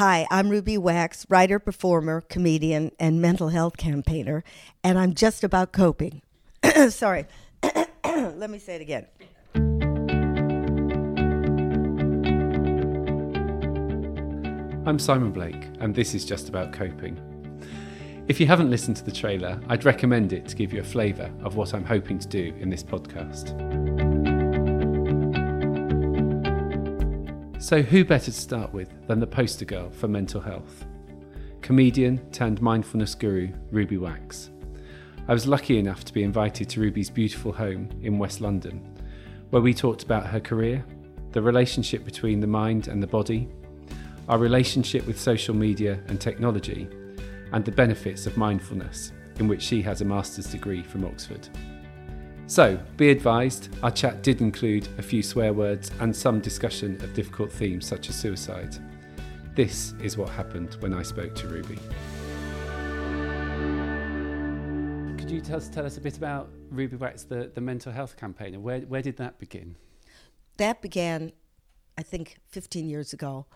Hi, I'm Ruby Wax, writer, performer, comedian, and mental health campaigner, and I'm just about coping. Sorry. Let me say it again. I'm Simon Blake, and this is Just About Coping. If you haven't listened to the trailer, I'd recommend it to give you a flavour of what I'm hoping to do in this podcast. So, who better to start with than the poster girl for mental health? Comedian turned mindfulness guru Ruby Wax. I was lucky enough to be invited to Ruby's beautiful home in West London, where we talked about her career, the relationship between the mind and the body, our relationship with social media and technology, and the benefits of mindfulness, in which she has a master's degree from Oxford. So, be advised, our chat did include a few swear words and some discussion of difficult themes such as suicide. This is what happened when I spoke to Ruby. Could you tell us, tell us a bit about Ruby Wax, the, the mental health campaigner? Where, where did that begin? That began, I think, 15 years ago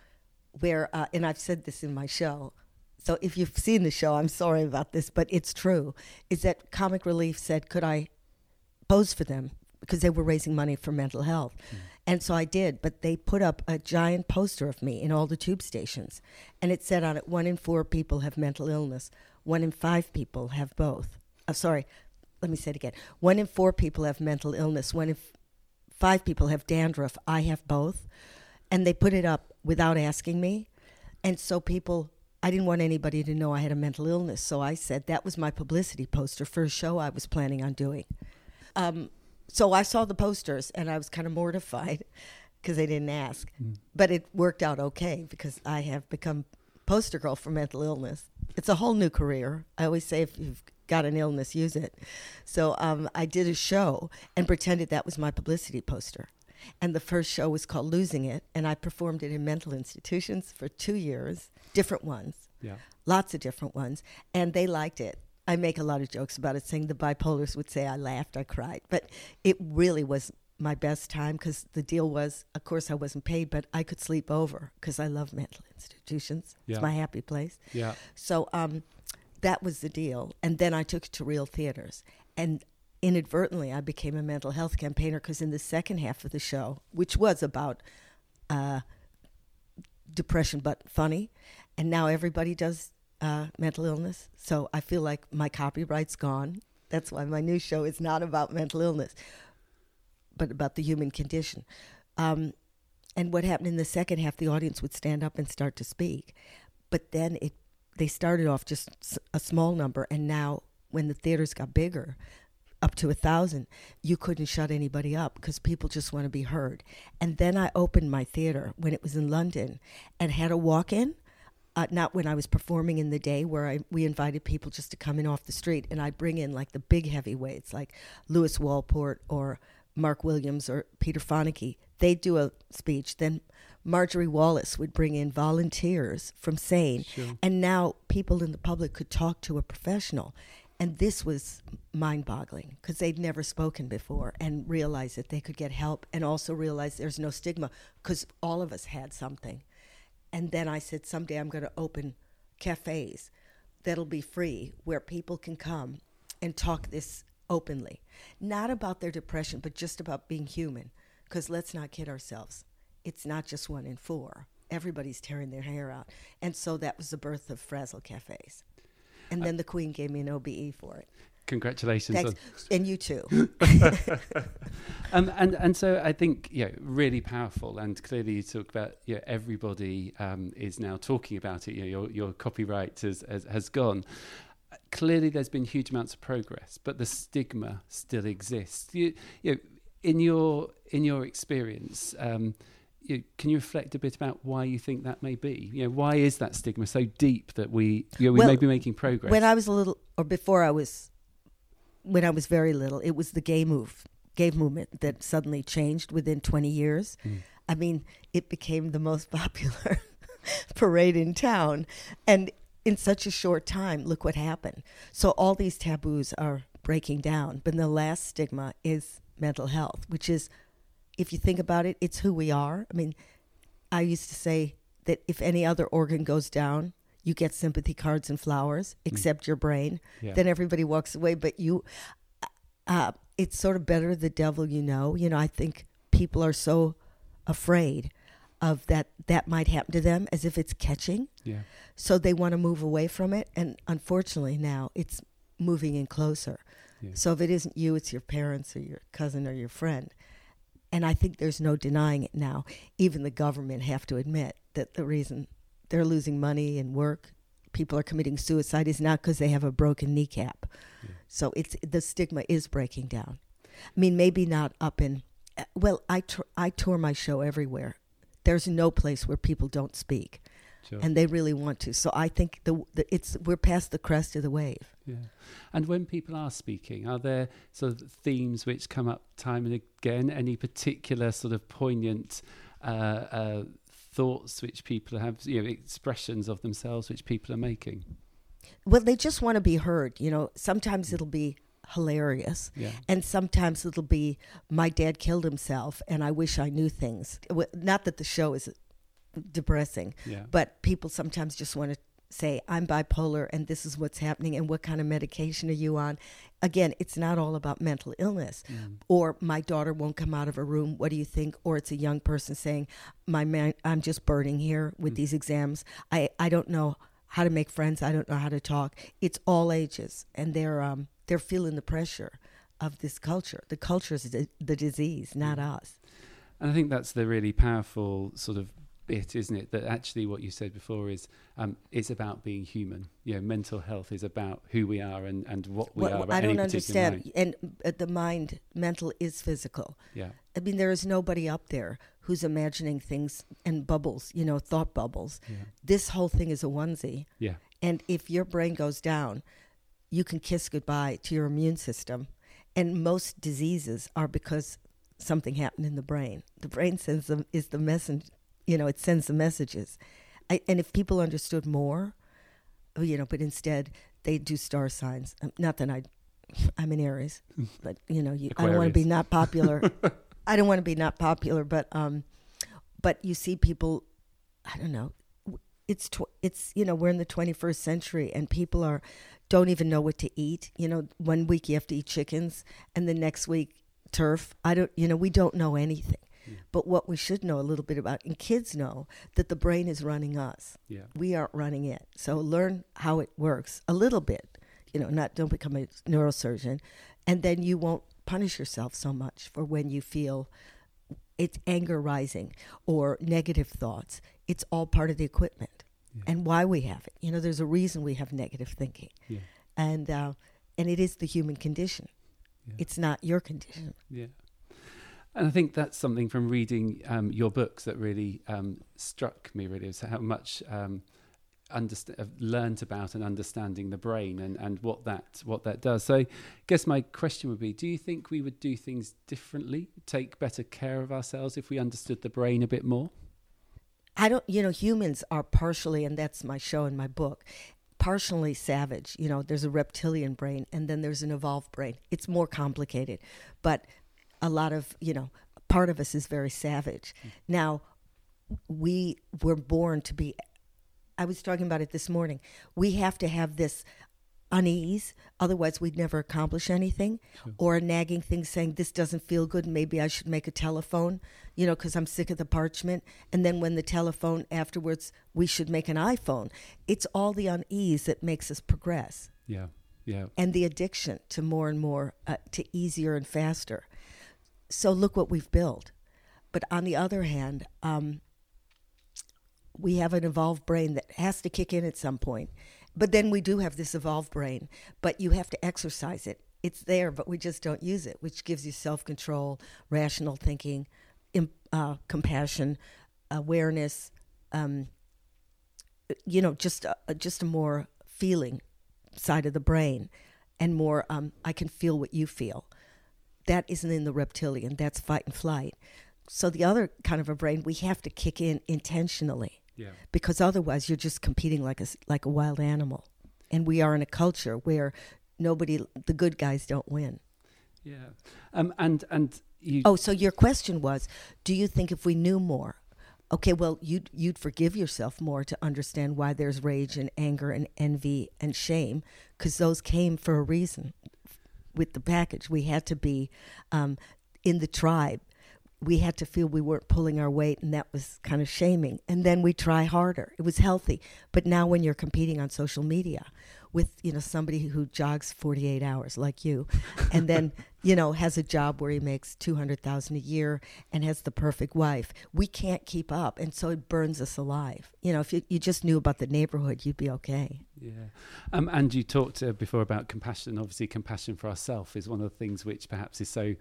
where, uh, and I've said this in my show, so if you've seen the show, I'm sorry about this, but it's true, is that Comic Relief said, could I pose for them? Because they were raising money for mental health. Mm. And so I did, but they put up a giant poster of me in all the tube stations. And it said on it, one in four people have mental illness, one in five people have both. Oh, sorry, let me say it again. One in four people have mental illness, one in f- five people have dandruff. I have both. And they put it up without asking me. And so people, I didn't want anybody to know I had a mental illness. So I said that was my publicity poster for a show I was planning on doing. Um, so I saw the posters and I was kind of mortified because they didn't ask. Mm. But it worked out okay because I have become poster girl for mental illness. It's a whole new career. I always say if you've got an illness, use it. So um, I did a show and pretended that was my publicity poster. And the first show was called Losing It, and I performed it in mental institutions for two years, different ones, yeah. lots of different ones, and they liked it. I make a lot of jokes about it, saying the bipolars would say I laughed, I cried, but it really was my best time because the deal was, of course, I wasn't paid, but I could sleep over because I love mental institutions. Yeah. It's my happy place. Yeah. So um, that was the deal, and then I took it to real theaters, and inadvertently, I became a mental health campaigner because in the second half of the show, which was about uh, depression but funny, and now everybody does uh, mental illness. So I feel like my copyright's gone. That's why my new show is not about mental illness, but about the human condition. Um, and what happened in the second half, the audience would stand up and start to speak, but then it they started off just a small number, and now when the theaters got bigger, up to a thousand, you couldn't shut anybody up because people just want to be heard. And then I opened my theater when it was in London and had a walk in. Uh, not when I was performing in the day, where I, we invited people just to come in off the street, and I bring in like the big heavyweights, like Lewis Wolpert or Mark Williams or Peter Fonagy. They'd do a speech. Then Marjorie Wallace would bring in volunteers from SANE, sure. and now people in the public could talk to a professional. And this was mind boggling because they'd never spoken before and realized that they could get help and also realized there's no stigma because all of us had something. And then I said, someday I'm going to open cafes that'll be free where people can come and talk this openly. Not about their depression, but just about being human. Because let's not kid ourselves. It's not just one in four. Everybody's tearing their hair out. And so that was the birth of Frazzled Cafes. And then the Queen gave me an OBE for it. Congratulations. On... And you too. um, and and so I think yeah, really powerful. And clearly you talk about yeah, everybody um, is now talking about it. You know, your your copyright has, has, has gone. Clearly, there's been huge amounts of progress, but the stigma still exists. You, you know, in your in your experience. Um, you, can you reflect a bit about why you think that may be? You know, why is that stigma so deep that we you know, we well, may be making progress? When I was a little, or before I was, when I was very little, it was the gay move, gay movement that suddenly changed within 20 years. Mm. I mean, it became the most popular parade in town, and in such a short time, look what happened. So all these taboos are breaking down, but the last stigma is mental health, which is if you think about it, it's who we are. I mean, I used to say that if any other organ goes down, you get sympathy cards and flowers, except your brain. Yeah. Then everybody walks away. But you, uh, it's sort of better the devil you know. You know, I think people are so afraid of that that might happen to them as if it's catching. yeah. So they want to move away from it. And unfortunately, now it's moving in closer. Yeah. So if it isn't you, it's your parents or your cousin or your friend. And I think there's no denying it now. Even the government have to admit that the reason they're losing money and work, people are committing suicide, is not because they have a broken kneecap. So it's the stigma is breaking down. I mean, maybe not up in. Well, I tour, I tour my show everywhere. There's no place where people don't speak, Sure. and they really want to. So I think the, the it's we're past the crest of the wave. Yeah. And when people are speaking, are there sort of themes which come up time and again? Any particular sort of poignant uh, uh, thoughts which people have, you know, expressions of themselves which people are making? Well, they just want to be heard. You know, sometimes it'll be hilarious, Yeah. and sometimes it'll be my dad killed himself, and I wish I knew things. Not that the show is depressing, Yeah. but people sometimes just want to say, I'm bipolar and this is what's happening and what kind of medication are you on? Again, it's not all about mental illness. Mm. Or my daughter won't come out of her room. What do you think? Or it's a young person saying, My man, I'm just burning here with Mm. these exams. I, I don't know how to make friends. I don't know how to talk. It's all ages, and they're um, they're feeling the pressure of this culture. The culture is the, the disease, not us. And I think that's the really powerful sort of bit, isn't it? That actually what you said before is um, it's about being human. You know, mental health is about who we are and, and what we Well, are. I don't understand. And uh, the mind, mental is physical. Yeah. I mean, there is nobody up there who's imagining things and bubbles, you know, thought bubbles. Yeah. This whole thing is a onesie. Yeah. And if your brain goes down, you can kiss goodbye to your immune system. And most diseases are because something happened in the brain. The brain sends them is the message, you know, it sends the messages. I, and if people understood more, oh, you know, but instead they do star signs. Um, Not that I, I'm an Aries, but you know, you, I don't want to be not popular. I don't want to be not popular, but um, but you see people, I don't know. It's tw- it's you know we're in the 21st century and people are don't even know what to eat. You know, one week you have to eat chickens, and the next week turf. I don't. You know, we don't know anything. But what we should know a little bit about, and kids know that the brain is running us. Yeah. We aren't running it. So learn how it works a little bit. You know, not don't become a neurosurgeon, and then you won't punish yourself so much for when you feel it's anger rising or negative thoughts. It's all part of the equipment Yeah. and why we have it. You know, there's a reason we have negative thinking, Yeah. and uh, and it is the human condition. Yeah. It's not your condition. Yeah. And I think that's something from reading um, your books that really um, struck me, really, is how much um, underst- I've learned about and understanding the brain and, and what that what that does. So, I guess my question would be: Do you think we would do things differently, take better care of ourselves if we understood the brain a bit more? I don't, you know, humans are partially, and that's my show in my book, partially savage. You know, there's a reptilian brain and then there's an evolved brain. It's more complicated, but a lot of, you know, part of us is very savage. Now, we were born to be, I was talking about it this morning. We have to have this unease, otherwise, we'd never accomplish anything, or a nagging thing saying, This doesn't feel good, maybe I should make a telephone, you know, because I'm sick of the parchment. And then when the telephone afterwards, we should make an iPhone. It's all the unease that makes us progress Yeah, yeah, and the addiction to more and more, uh, to easier and faster. So look what we've built. But on the other hand, um, we have an evolved brain that has to kick in at some point. But then we do have this evolved brain, but you have to exercise it. It's there, but we just don't use it, which gives you self control, rational thinking, im- uh, compassion, awareness, um, you know, just a, just a more feeling side of the brain and more um, I can feel what you feel. That isn't in the reptilian. That's fight and flight. So the other kind of a brain we have to kick in intentionally yeah. because otherwise you're just competing like a like a wild animal. And we are in a culture where nobody the good guys don't win. Yeah. Um, and and you. Oh, so your question was, do you think if we knew more, okay, well, you'd you'd forgive yourself more to understand why there's rage and anger and envy and shame, because those came for a reason. With the package, we had to be um, in the tribe. We had to feel we weren't pulling our weight, and that was kind of shaming. And then we try harder. It was healthy. But now, when you're competing on social media with you know somebody who jogs 48 hours like you, and then you know has a job where he makes 200,000 a year and has the perfect wife, we can't keep up, and so it burns us alive. You know, if you, you just knew about the neighborhood, you'd be okay. Yeah. Um, and you talked uh, before about compassion. Obviously, compassion for ourselves is one of the things which perhaps is so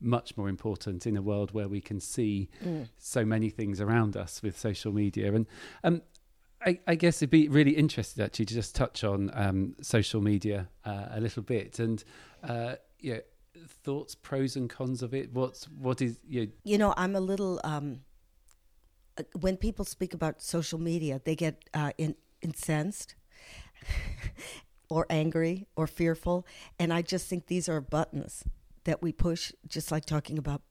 much more important in a world where we can see mm. so many things around us with social media. And um, I, I, guess it'd be really interested actually to just touch on um, social media uh, a little bit and uh, yeah, thoughts, pros and cons of it. What's what is you? Know, you know, I'm a little. Um, uh, when people speak about social media, they get uh, in, incensed. or angry or fearful and i just think these are buttons that we push just like talking about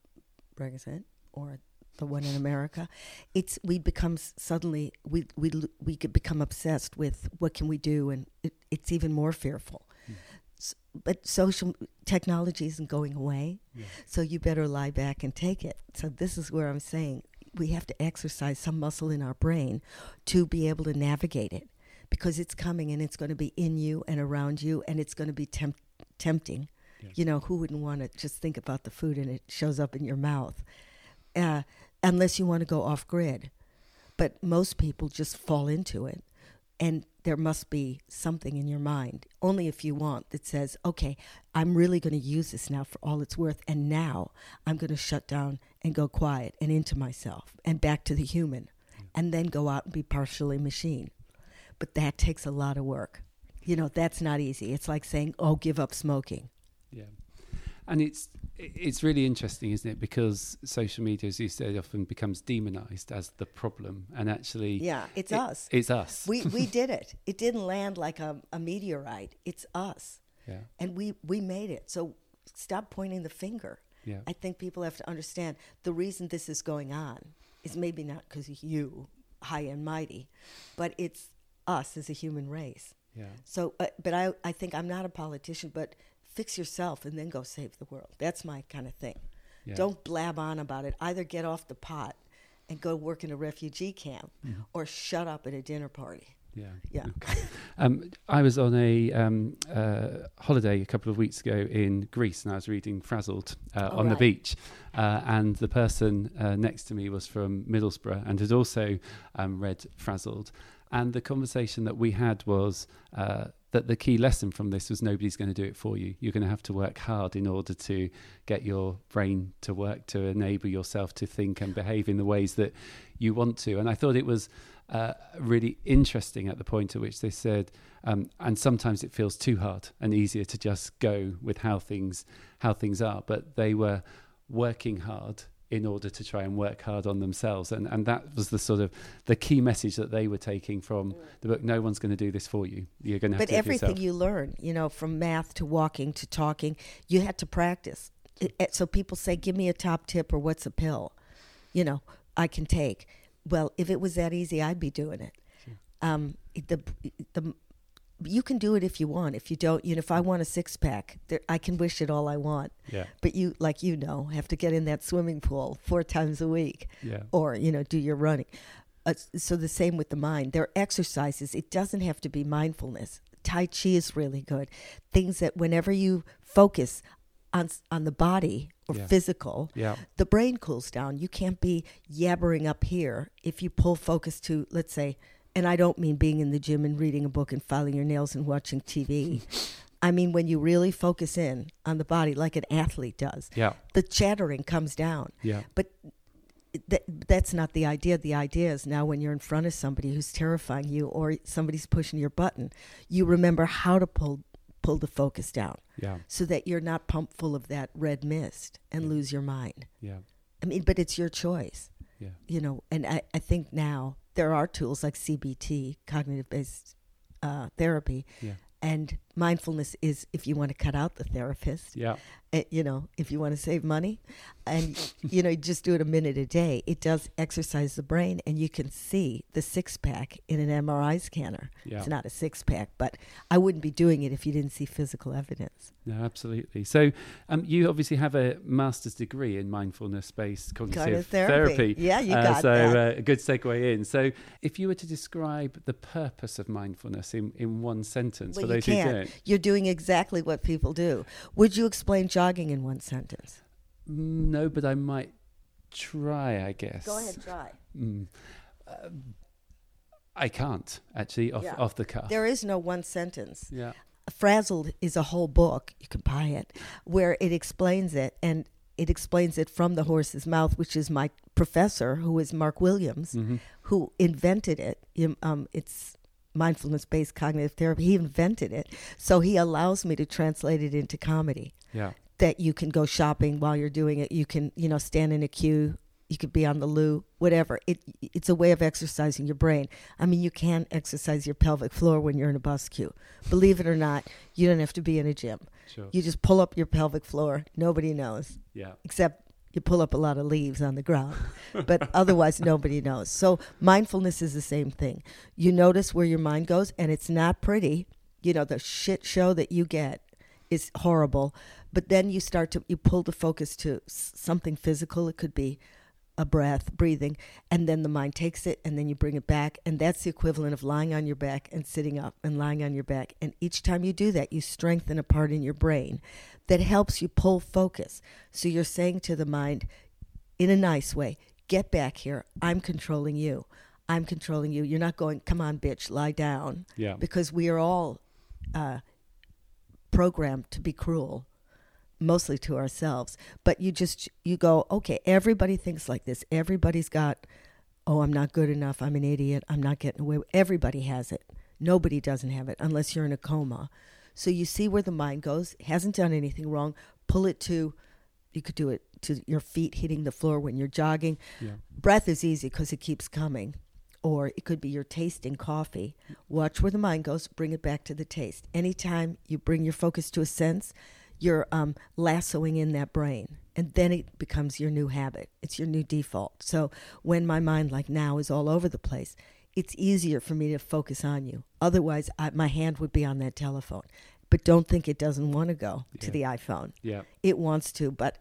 brexit or the one in America, it's we become suddenly we we we become obsessed with what can we do, and it, it's even more fearful. Mm. So, but social technology isn't going away, yeah. so you better lie back and take it. So this is where I'm saying we have to exercise some muscle in our brain to be able to navigate it, because it's coming and it's going to be in you and around you, and it's going to be temp- tempting. Yeah. You know, who wouldn't want to just think about the food and it shows up in your mouth? Uh, unless you want to go off grid. But most people just fall into it. And there must be something in your mind, only if you want, that says, okay, I'm really going to use this now for all it's worth. And now I'm going to shut down and go quiet and into myself and back to the human and then go out and be partially machine. But that takes a lot of work. You know, that's not easy. It's like saying, oh, give up smoking. Yeah and it's it's really interesting, isn't it? Because social media, as you said, often becomes demonized as the problem, and actually, yeah, it's it, us. It's us. We we did it. It didn't land like a, a meteorite. It's us. Yeah. And we we made it. So stop pointing the finger. Yeah. I think people have to understand the reason this is going on is maybe not because you, high and mighty, but it's us as a human race. Yeah. So, uh, but I I think I'm not a politician, but fix yourself and then go save the world. That's my kind of thing. Yeah. Don't blab on about it. Either get off the pot and go work in a refugee camp mm-hmm. or shut up at a dinner party. Yeah. Yeah. um, I was on a um, uh, holiday a couple of weeks ago in Greece and I was reading Frazzled uh, on right. the beach. Uh, and the person uh, next to me was from Middlesbrough and had also um, read Frazzled. And the conversation that we had was uh, that the key lesson from this was nobody's going to do it for you. You're going to have to work hard in order to get your brain to work, to enable yourself to think and behave in the ways that you want to. And I thought it was uh, really interesting at the point at which they said, um, and sometimes it feels too hard and easier to just go with how things how things are. But they were working hard in order to try and work hard on themselves. And and that was the sort of the key message that they were taking from the book no one's going to do this for you. You're going to have to but everything you learn you know from math to walking to talking you had to practice. So people say give me a top tip or what's a pill? You know i can take. Well if it was that easy i'd be doing it. Sure. um, the the you can do it if you want. If you don't, you know, if I want a six pack, there, I can wish it all I want. Yeah. But you, like you know, have to get in that swimming pool four times a week. Yeah. Or you know, do your running. Uh, so the same with the mind. There are exercises. It doesn't have to be mindfulness. Tai Chi is really good. Things that whenever you focus on on the body or yeah. physical, yeah. the brain cools down. You can't be yabbering up here if you pull focus to, let's say and I don't mean being in the gym and reading a book and filing your nails and watching TV. I mean when you really focus in on the body like an athlete does. Yeah. The chattering comes down. Yeah. But th- that's not the idea. The idea is now when you're in front of somebody who's terrifying you or somebody's pushing your button, you remember how to pull pull the focus down. Yeah. So that you're not pumped full of that red mist and lose your mind. Yeah. I mean, but it's your choice. Yeah. You know, and I, I think now there are tools like CBT, cognitive based uh, therapy, yeah. and mindfulness is if you want to cut out the therapist, Yeah. uh, you know, if you want to save money, and you know, you just do it a minute a day. It does exercise the brain, and you can see the six pack in an MRI scanner. Yeah. It's not a six pack, but I wouldn't be doing it if you didn't see physical evidence. No, absolutely. So, um, you obviously have a master's degree in mindfulness-based cognitive Cognitive therapy. Yeah, you Uh, got so, that. Uh, a good segue in. So, if you were to describe the purpose of mindfulness in, in one sentence Well, for those who don't, You're doing exactly what people do. Would you explain jogging in one sentence? No, but I might try. I guess. Go ahead, try. Mm. Um, I can't actually off Yeah. off the cuff. There is no one sentence. yeah. Frazzled is a whole book, you can buy it, where it explains it and it explains it from the horse's mouth, which is my professor, who is Mark Williams, hmm who invented it. Um, it's mindfulness based cognitive therapy. He invented it. So he allows me to translate it into comedy. Yeah. That you can go shopping while you're doing it. You can, you know, stand in a queue. You could be on the loo, whatever. It it's a way of exercising your brain. I mean, you can exercise your pelvic floor when you're in a bus queue. Believe it or not, you don't have to be in a gym. Sure. You just pull up your pelvic floor. Nobody knows, yeah. except you pull up a lot of leaves on the ground. but otherwise, nobody knows. So mindfulness is the same thing. You notice where your mind goes, and it's not pretty. You know, the shit show that you get is horrible. But then you start to you pull the focus to something physical. It could be a breath, breathing, and then the mind takes it and then you bring it back. And that's the equivalent of lying on your back and sitting up and lying on your back. And each time you do that, you strengthen a part in your brain that helps you pull focus. So you're saying to the mind, in a nice way, get back here. I'm controlling you. I'm controlling you. You're not going, come on, bitch, lie down. Yeah. Because we are all uh, programmed to be cruel mostly to ourselves but you just you go okay everybody thinks like this. Everybody's got oh i'm not good enough. I'm an idiot. I'm not getting away. Everybody has it. Nobody doesn't have it unless you're in a coma. So you see where the mind goes. Hasn't done anything wrong. Pull it to you could do it to your feet hitting the floor when you're jogging. Yeah. breath is easy because it keeps coming. Or it could be your taste in coffee. Watch where the mind goes. Bring it back to the taste. Anytime you bring your focus to a sense you're um, lassoing in that brain and then it becomes your new habit it's your new default so when my mind like now is all over the place it's easier for me to focus on you otherwise I, my hand would be on that telephone but don't think it doesn't want to go to the iphone Yeah. it wants to, but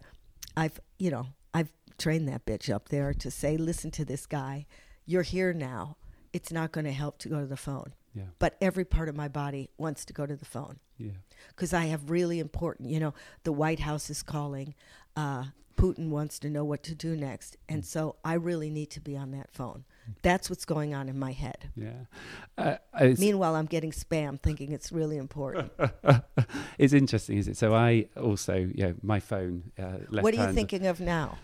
I've, you know, I've trained that bitch up there to say, listen to this guy. You're here now. It's not going to help to go to the phone. Yeah. But every part of my body wants to go to the phone Yeah. Because I have really important, you know, the White House is calling. Uh, Putin wants to know what to do next. And so I really need to be on that phone. That's what's going on in my head. Yeah. Uh, Meanwhile, I'm getting spam thinking it's really important. it's interesting, is it? So I also, yeah, my phone. Uh, what are you thinking of now?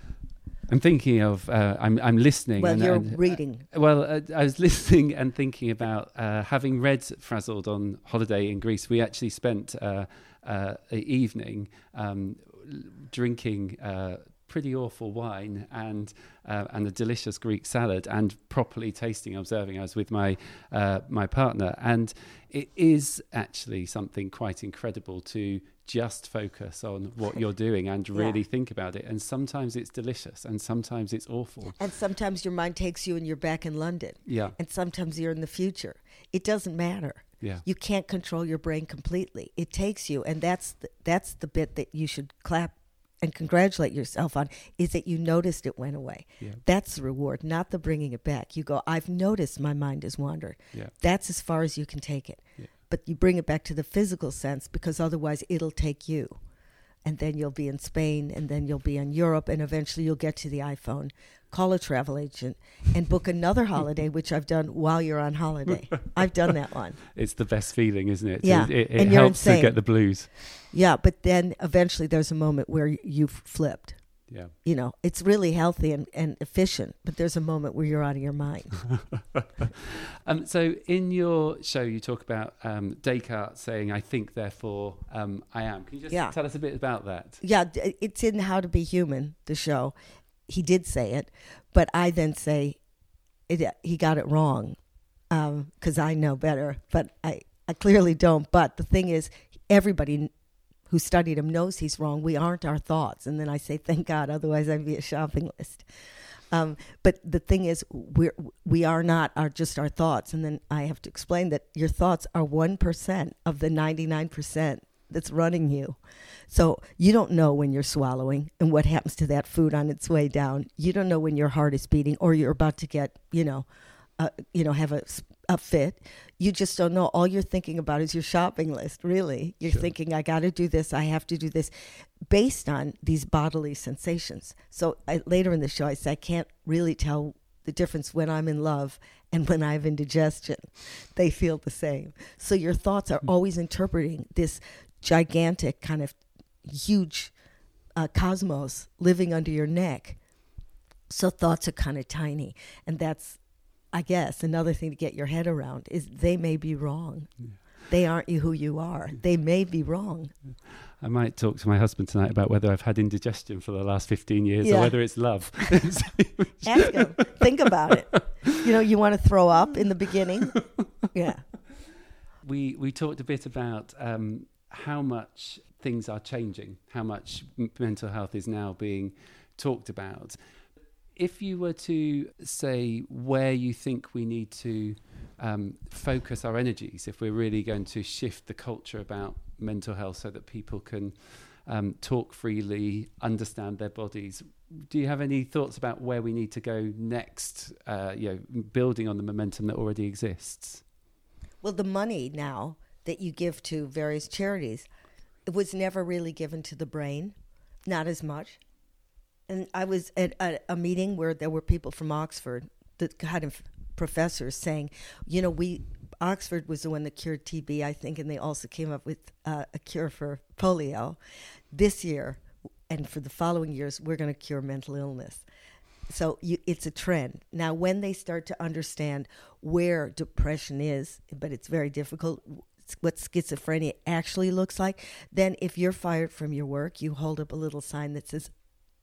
I'm thinking of. Uh, I'm I'm listening. Well, and, you're and- reading. Well, uh, I was listening and thinking about uh, having read Frazzled on holiday in Greece. We actually spent uh, uh, an evening um, drinking uh, pretty awful wine and uh, and a delicious Greek salad, and properly tasting, observing. I was with my uh, my partner, and it is actually something quite incredible to just focus on what you're doing and Yeah. really think about it. And sometimes it's delicious, and sometimes it's awful. And sometimes your mind takes you and you're back in London. Yeah, And sometimes you're in the future. It doesn't matter. yeah. You can't control your brain completely. It takes you, and that's the, that's the bit that you should clap and congratulate yourself on is that you noticed it went away. Yeah. That's the reward, not the bringing it back. You go, I've noticed my mind has wandered. Yeah. That's as far as you can take it. Yeah. But you bring it back to the physical sense because otherwise it'll take you. And then you'll be in Spain, and then you'll be in Europe, and eventually you'll get to the iPhone. Call a travel agent and book another holiday, which I've done while you're on holiday. I've done that one. It's the best feeling, isn't it? Yeah, It, it, it and you're helps to get the blues. Yeah, but then eventually there's a moment where you've flipped. Yeah. You know, it's really healthy and, and efficient, but there's a moment where you're out of your mind. Um, so in your show, you talk about um, Descartes saying, "I think, therefore um, I am." Can you just Yeah. tell us a bit about that? Yeah, it's in How to Be Human, the show. He did say it, but I then say it, he got it wrong because I know better. But I, I clearly don't. But the thing is, everybody who studied him knows he's wrong. We aren't our thoughts. And then I say, thank God, otherwise I'd be a shopping list. Um, but the thing is, we're we are not our just our thoughts. And then I have to explain that your thoughts are one percent of the ninety nine percent that's running you. So you don't know when you're swallowing and what happens to that food on its way down. You don't know when your heart is beating or you're about to get, you know, uh, you know, have a, a fit. You just don't know. All you're thinking about is your shopping list, really. You're Sure. thinking, I got to do this, I have to do this, based on these bodily sensations. So I, later in the show, I say, I can't really tell the difference when I'm in love and when I have indigestion. They feel the same. So your thoughts are always interpreting this gigantic, kind of huge uh, cosmos living under your neck. So thoughts are kind of tiny. And that's, I guess, another thing to get your head around is they may be wrong. They aren't you who you are. They may be wrong. I might talk to my husband tonight about whether I've had indigestion for the last 15 years Yeah. or whether it's love. Ask them. Think about it. You know, you want to throw up in the beginning. Yeah. we we talked a bit about um, how much things are changing, how much m- mental health is now being talked about. If you were to say where you think we need to um, focus our energies, if we're really going to shift the culture about mental health so that people can um, talk freely, understand their bodies, do you have any thoughts about where we need to go next? Uh, you know, building on the momentum that already exists. Well, the money now that you give to various charities, it was never really given to the brain, not as much. And I was at a, a meeting where there were people from Oxford, kind of professors saying, you know, we Oxford was the one that cured TB, I think, and they also came up with uh, a cure for polio. This year, and for the following years, we're going to cure mental illness. So you, it's a trend. Now, when they start to understand where depression is, but it's very difficult, what schizophrenia actually looks like, then if you're fired from your work, you hold up a little sign that says,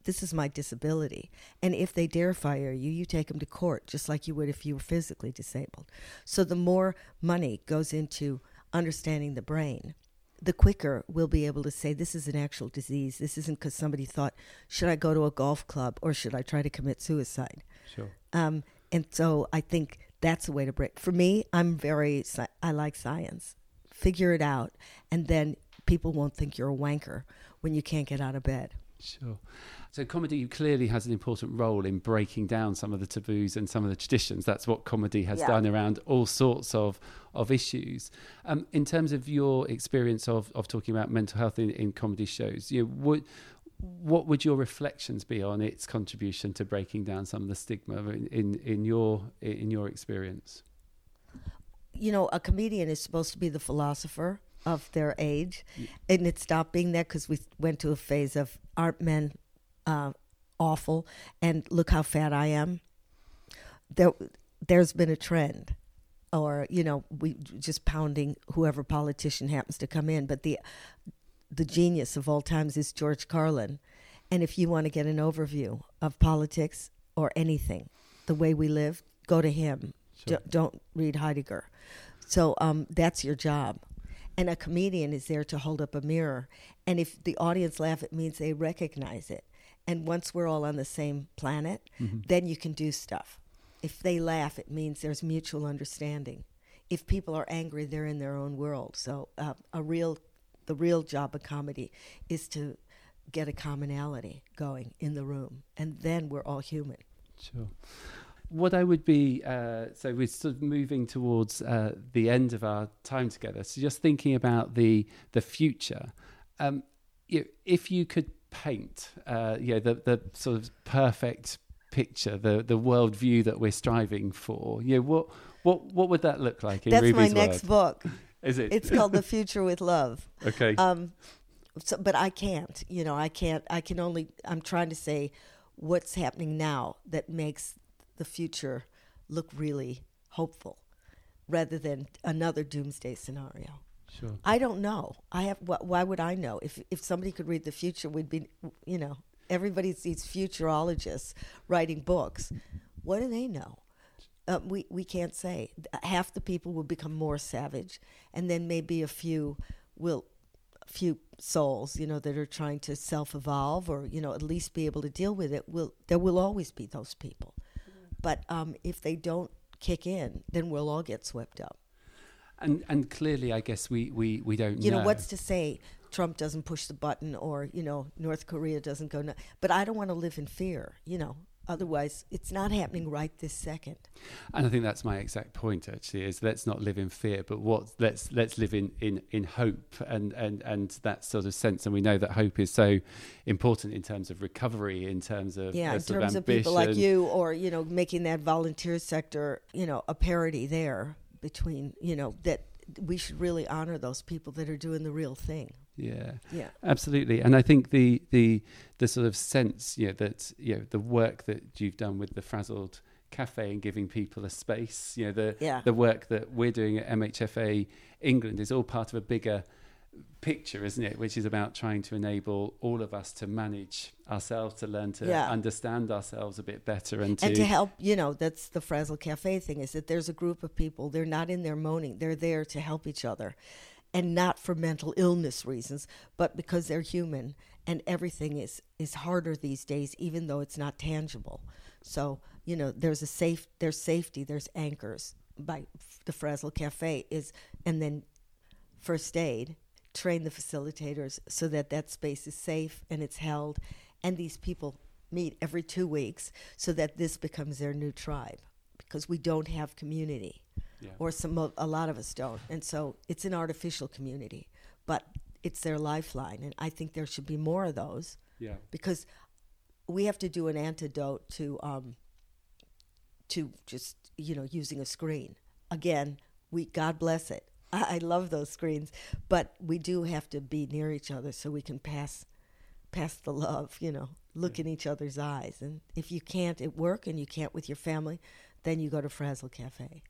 this is my disability. And if they dare fire you, you take them to court, just like you would if you were physically disabled. So the more money goes into understanding the brain, the quicker we'll be able to say this is an actual disease. This isn't because somebody thought, should I go to a golf club or should I try to commit suicide? Sure. Um, and so I think that's a way to break. For me, I'm very, I like science. Figure it out, and then people won't think you're a wanker when you can't get out of bed. Sure. So comedy clearly has an important role in breaking down some of the taboos and some of the traditions. That's what comedy has Yeah. done around all sorts of of issues. Um, in terms of your experience of, of talking about mental health in, in comedy shows, you know, what what would your reflections be on its contribution to breaking down some of the stigma in, in, in your in your experience? you know, a comedian is supposed to be the philosopher of their age, and it stopped being that because we went to a phase of aren't men uh, awful, and look how fat I am. There, there's been a trend, or you know, we just pounding whoever politician happens to come in, but the the genius of all times is George Carlin, and if you want to get an overview of politics or anything, the way we live, go to him. Sure. D- don't read Heidegger. So um, that's your job. And a comedian is there to hold up a mirror. And if the audience laugh, it means they recognize it. And once we're all on the same planet, then you can do stuff. If they laugh, it means there's mutual understanding. If people are angry, they're in their own world. So uh, a real, the real job of comedy is to get a commonality going in the room, and then we're all human. Sure. What I would be, uh, so we're sort of moving towards uh, the end of our time together. So just thinking about the the future, um, you, if you could paint, uh, you know, the the sort of perfect picture, the the world view that we're striving for, you know, what what what would that look like in That's Ruby's my next book. Is it? It's called The Future with Love. okay. Um, so, but I can't. You know, I can't. I can only. I'm trying to say what's happening now that makes the future look really hopeful, rather than another doomsday scenario. sure. I don't know. I have. wh- Why would I know? If if somebody could read the future, we'd be. You know, everybody's these futurologists writing books. What do they know? Uh, we we can't say. Half the people will become more savage, and then maybe a few will, few souls, you know, that are trying to self evolve or you know at least be able to deal with it. Will there will always be those people, but um, if they don't kick in, then we'll all get swept up. And and clearly, I guess we we we don't. You know, know what's to say Trump doesn't push the button or you know North Korea doesn't go. No- but I don't want to live in fear. You know, otherwise it's not happening right this second. And I think that's my exact point. Actually, is let's not live in fear, but what let's let's live in in in hope and and and that sort of sense. And we know that hope is so important in terms of recovery, in terms of Yeah, in terms of of people like you, or you know, making that volunteer sector, you know, a parity there between, you know, that we should really honor those people that are doing the real thing. Yeah. Yeah. Absolutely, and I think the the the sort of sense, you know, that you know the work that you've done with the Frazzled Cafe and giving people a space, you know, the Yeah. the work that we're doing at MHFA England is all part of a bigger picture, isn't it? Which is about trying to enable all of us to manage ourselves, to learn to Yeah. understand ourselves a bit better, and to, and to help you know that's the Frazzled Cafe thing is that there's a group of people they're not in there moaning they're there to help each other and not for mental illness reasons but because they're human and everything is is harder these days even though it's not tangible. So you know there's a safe there's safety there's anchors by the Frazzled Cafe is and then first aid train the facilitators so that that space is safe and it's held. And these people meet every two weeks so that this becomes their new tribe because we don't have community Yeah. or some a lot of us don't. And so it's an artificial community but it's their lifeline. And i think there should be more of those yeah, because we have to do an antidote to um, to just you know using a screen. Again we god bless it. I, I love those screens but we do have to be near each other so we can pass pass the love you know look in each other's eyes. And if you can't at work and you can't with your family then you go to Frazzled Cafe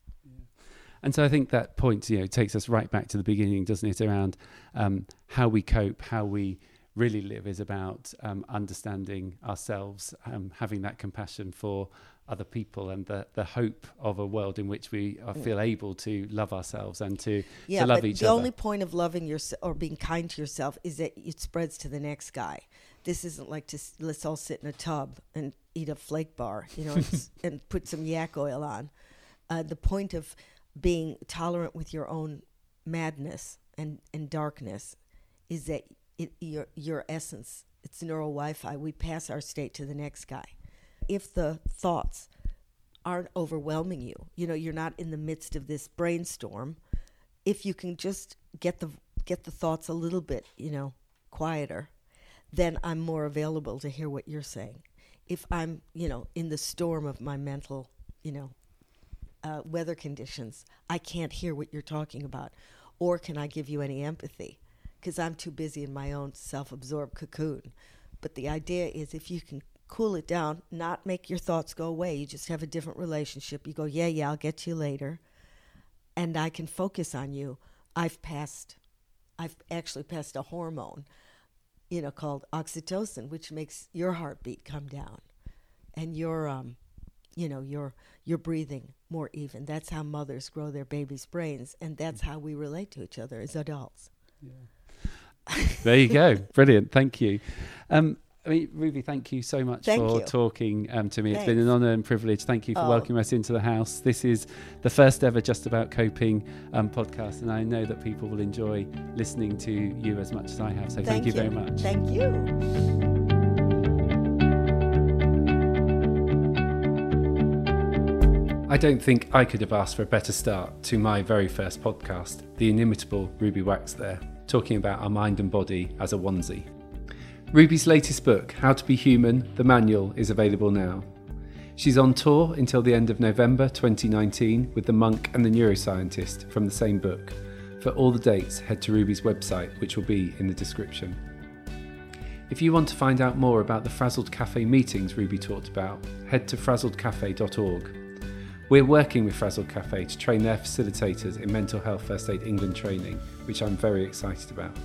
And so I think that point, you know, takes us right back to the beginning, doesn't it? Around um, how we cope, how we really live, is about um, understanding ourselves, um, having that compassion for other people, and the the hope of a world in which we uh, feel able to love ourselves and to yeah to love but each the other. only point of loving yourself or being kind to yourself is that it spreads to the next guy this isn't like to s- let's all sit in a tub and eat a flake bar you know and, s- and put some yak oil on uh, the point of being tolerant with your own madness and, and darkness is that it, your your essence it's neural wi-fi. We pass our state to the next guy. If the thoughts aren't overwhelming you you know you're not in the midst of this brainstorm if you can just get the get the thoughts a little bit you know quieter then i'm more available to hear what you're saying. If i'm you know in the storm of my mental you know uh, weather conditions i can't hear what you're talking about. Or can i give you any empathy? Because i'm too busy in my own self-absorbed cocoon. But the idea is if you can cool it down not make your thoughts go away you just have a different relationship. You go yeah yeah i'll get to you later. And I can focus on you, I've passed, I've actually passed a hormone, you know, called oxytocin, which makes your heartbeat come down, and your, um, you know, your your breathing more even. That's how mothers grow their babies' brains, and that's how we relate to each other as adults. there you go, brilliant, thank you. Um, I mean, Ruby, thank you so much Thank for you. talking um, to me. It's been an honour and privilege. Thank you for Oh. welcoming us into the house. This is the first ever Just About Coping um, podcast, and I know that people will enjoy listening to you as much as I have. So thank, you very much. Thank you. I don't think I could have asked for a better start to my very first podcast, the inimitable Ruby Wax there, talking about our mind and body as a onesie. Ruby's latest book, How to Be Human, the manual, is available now. She's on tour until the end of November 2019 with The Monk and the Neuroscientist from the same book. For all the dates, head to Ruby's website, which will be in the description. If you want to find out more about the Frazzled Cafe meetings Ruby talked about, head to frazzledcafe.org. We're working with Frazzled Cafe to train their facilitators in mental health first aid England training, which I'm very excited about.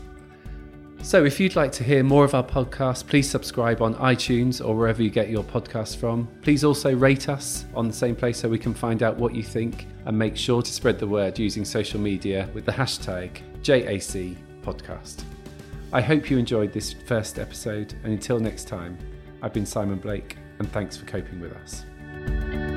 So, if you'd like to hear more of our podcast, please subscribe on iTunes or wherever you get your podcasts from. Please also rate us on the same place so we can find out what you think and make sure to spread the word using social media with the hashtag JAC podcast. I hope you enjoyed this first episode, and until next time, I've been Simon Blake, and thanks for coping with us.